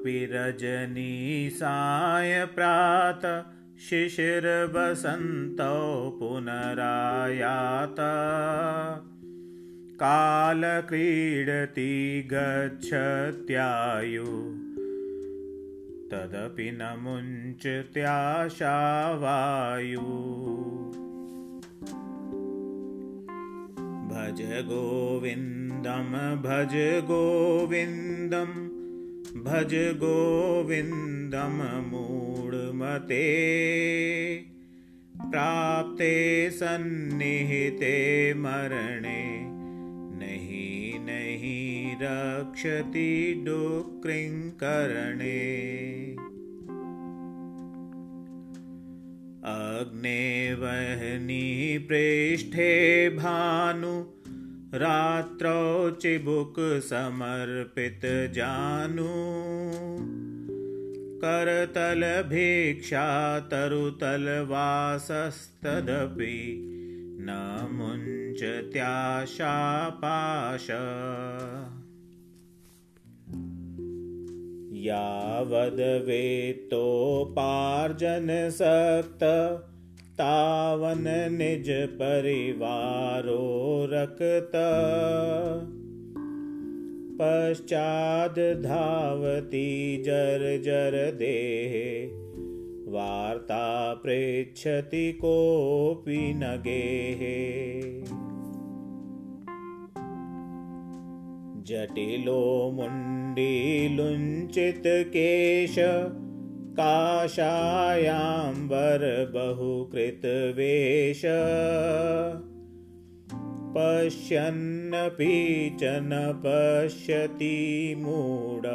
कालमपि रजनीसायप्रात शिशिरवसन्तौ पुनरायात। कालक्रीडति गच्छत्यायु तदपि न मुञ्चत्याशावायु। भज गोविन्दं भज गोविन्दं भज गोविन्दं मूढमते प्राप्ते सन्निहिते मरणे रक्षति डुक्रिङ्करणे। अग्ने वह्नि प्रेष्ठे भानु रात्रौ चिबुक समर्पित जानु। करतलभिक्षा तरुतलवासस्तदपि न मुञ्चत्याशापाश यावद्वेत्तोपार्जनसक्त तावन् निजपरिवारो रक्त। पश्चाद्धावति जर्जरदेहे वार्ता पृच्छति कोऽपि न गेहे। जटिलो मुण्डीलुञ्चितकेश काषायाम्बरबहुकृतवेश पश्यन्नपि च न पश्यति मूढ।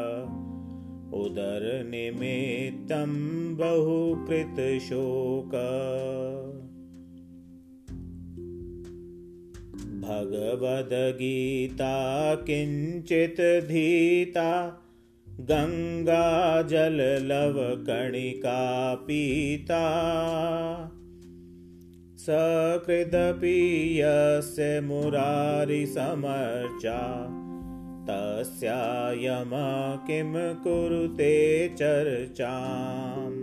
उदरनिमित्तं बहुकृतशोक। भगवद्गीता किञ्चित् धीता गङ्गाजललवकणिका पीता सकृदपि यस्य मुरारिसमर्चा तस्यायम किं कुरुते चर्चाम्।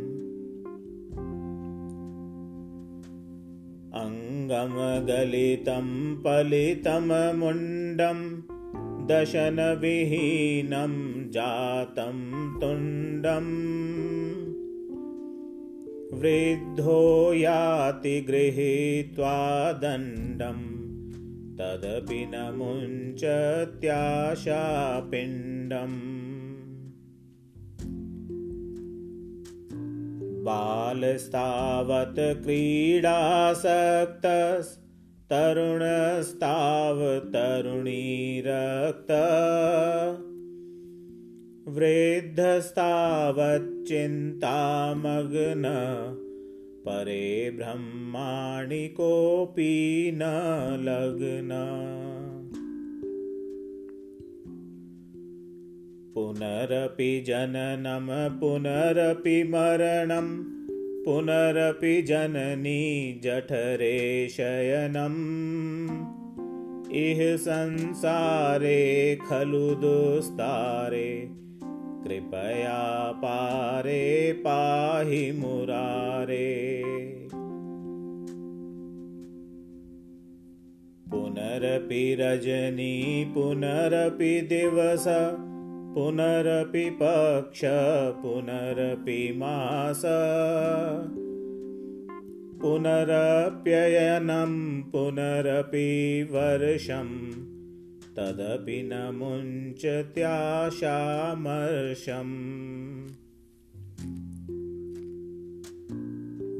अङ्गमगलितं पलितममुण्डं दशनविहीनं जातं तुण्डम्। वृद्धो याति गृहीत्वा दण्डम्। तदपि न मुञ्चत्याशापिण्डम् बालस्तावत् क्रीडासक्तस्तरुणस्तावतरुणीरक्त वृद्धस्तावच्चिन्तामग्न परे ब्रह्माणि कोऽपि न लग्न। पुनरपि जननं पुनरपि मरणं पुनरपि जननी जठरे शयनम् इह संसारे खलु दुस्तारे कृपया पारे पाहि मुरारे। पुनरपि रजनी पुनरपि दिवस पुनरपि पक्ष पुनरपि मास। पुनरप्ययनं पुनरपि वर्षम् तदपि न मुञ्चत्याशामर्षम्।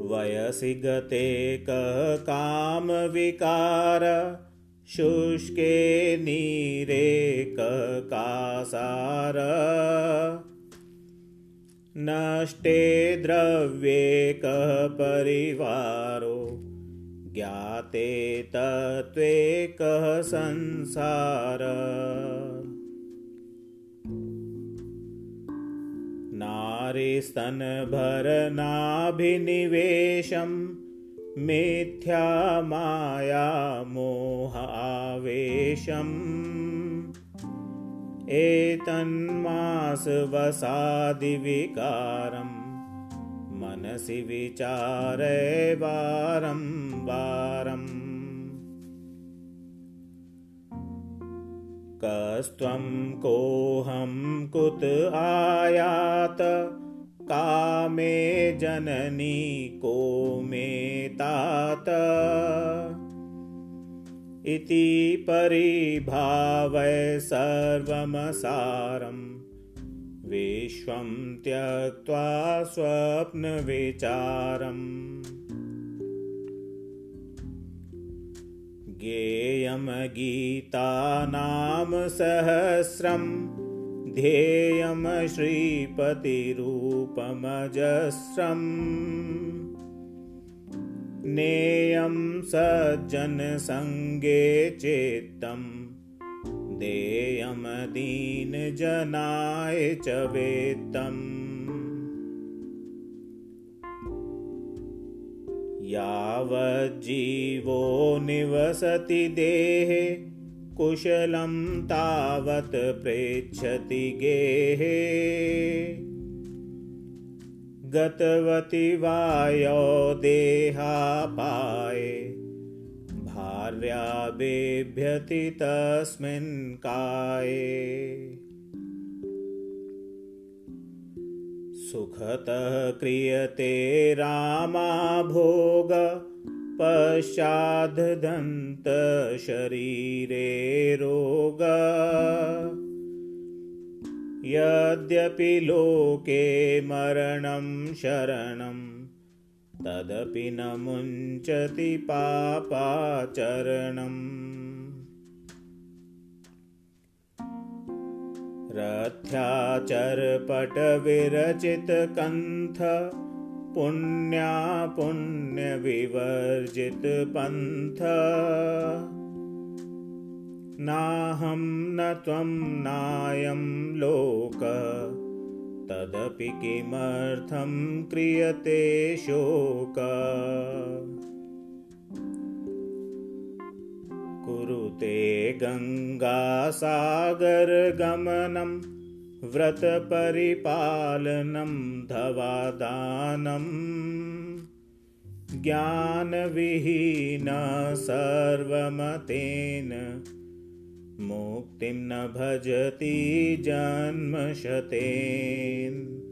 वयसि गते कामविकार शुष्के नीरे ककासार। नष्टे द्रव्ये कः परिवारो ज्ञाते तत्त्वे कः संसार। नारीस्तनभरनाभिनिवेशं मिथ्या माया मोहावेशम् एतन्मासवसादिविकारम् मनसि विचारे वारं वारम्। कस्त्वं कोऽहं कुत आयात कामे जननी को मे तात। इति परिभावय सर्वमसारम् विश्वं त्यक्त्वा स्वप्नविचारम् गेयं गीता नाम सहस्रं ध्येयं श्रीपतिरूपमजस्रम् नेयं सज्जनसङ्गे चित्तम् देयमदीनजनाय च वेत्तम्। यावज्जीवो निवसति देहे कुशलं तावत् प्रेच्छति गेहे। गतवति वायो देहापाये भार्याबेभ्यति तस्मिन् काये। सुखतः क्रियते रामाभोग पश्चादन्तशरीरे रोग। यद्यपि लोके मरणं शरणम् तदपि न मुञ्चति पापाचरणम् रथ्याचरपटविरचितकन्थ पुण्या पुण्यविवर्जितपन्थ नाहं न त्वं नायं लोक तदपि किमर्थं क्रियते शोक। कुरुते गङ्गासागरगमनं व्रतपरिपालनं धवादानं। ज्ञानविहीन सर्वमतेन मुक्तिं न भजति जन्मशतेन्।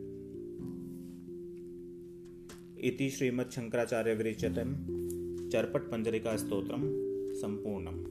इति श्रीमच्छङ्कराचार्यविरचितं चर्पट्पञ्जरिकास्तोत्रं सम्पूर्णम्।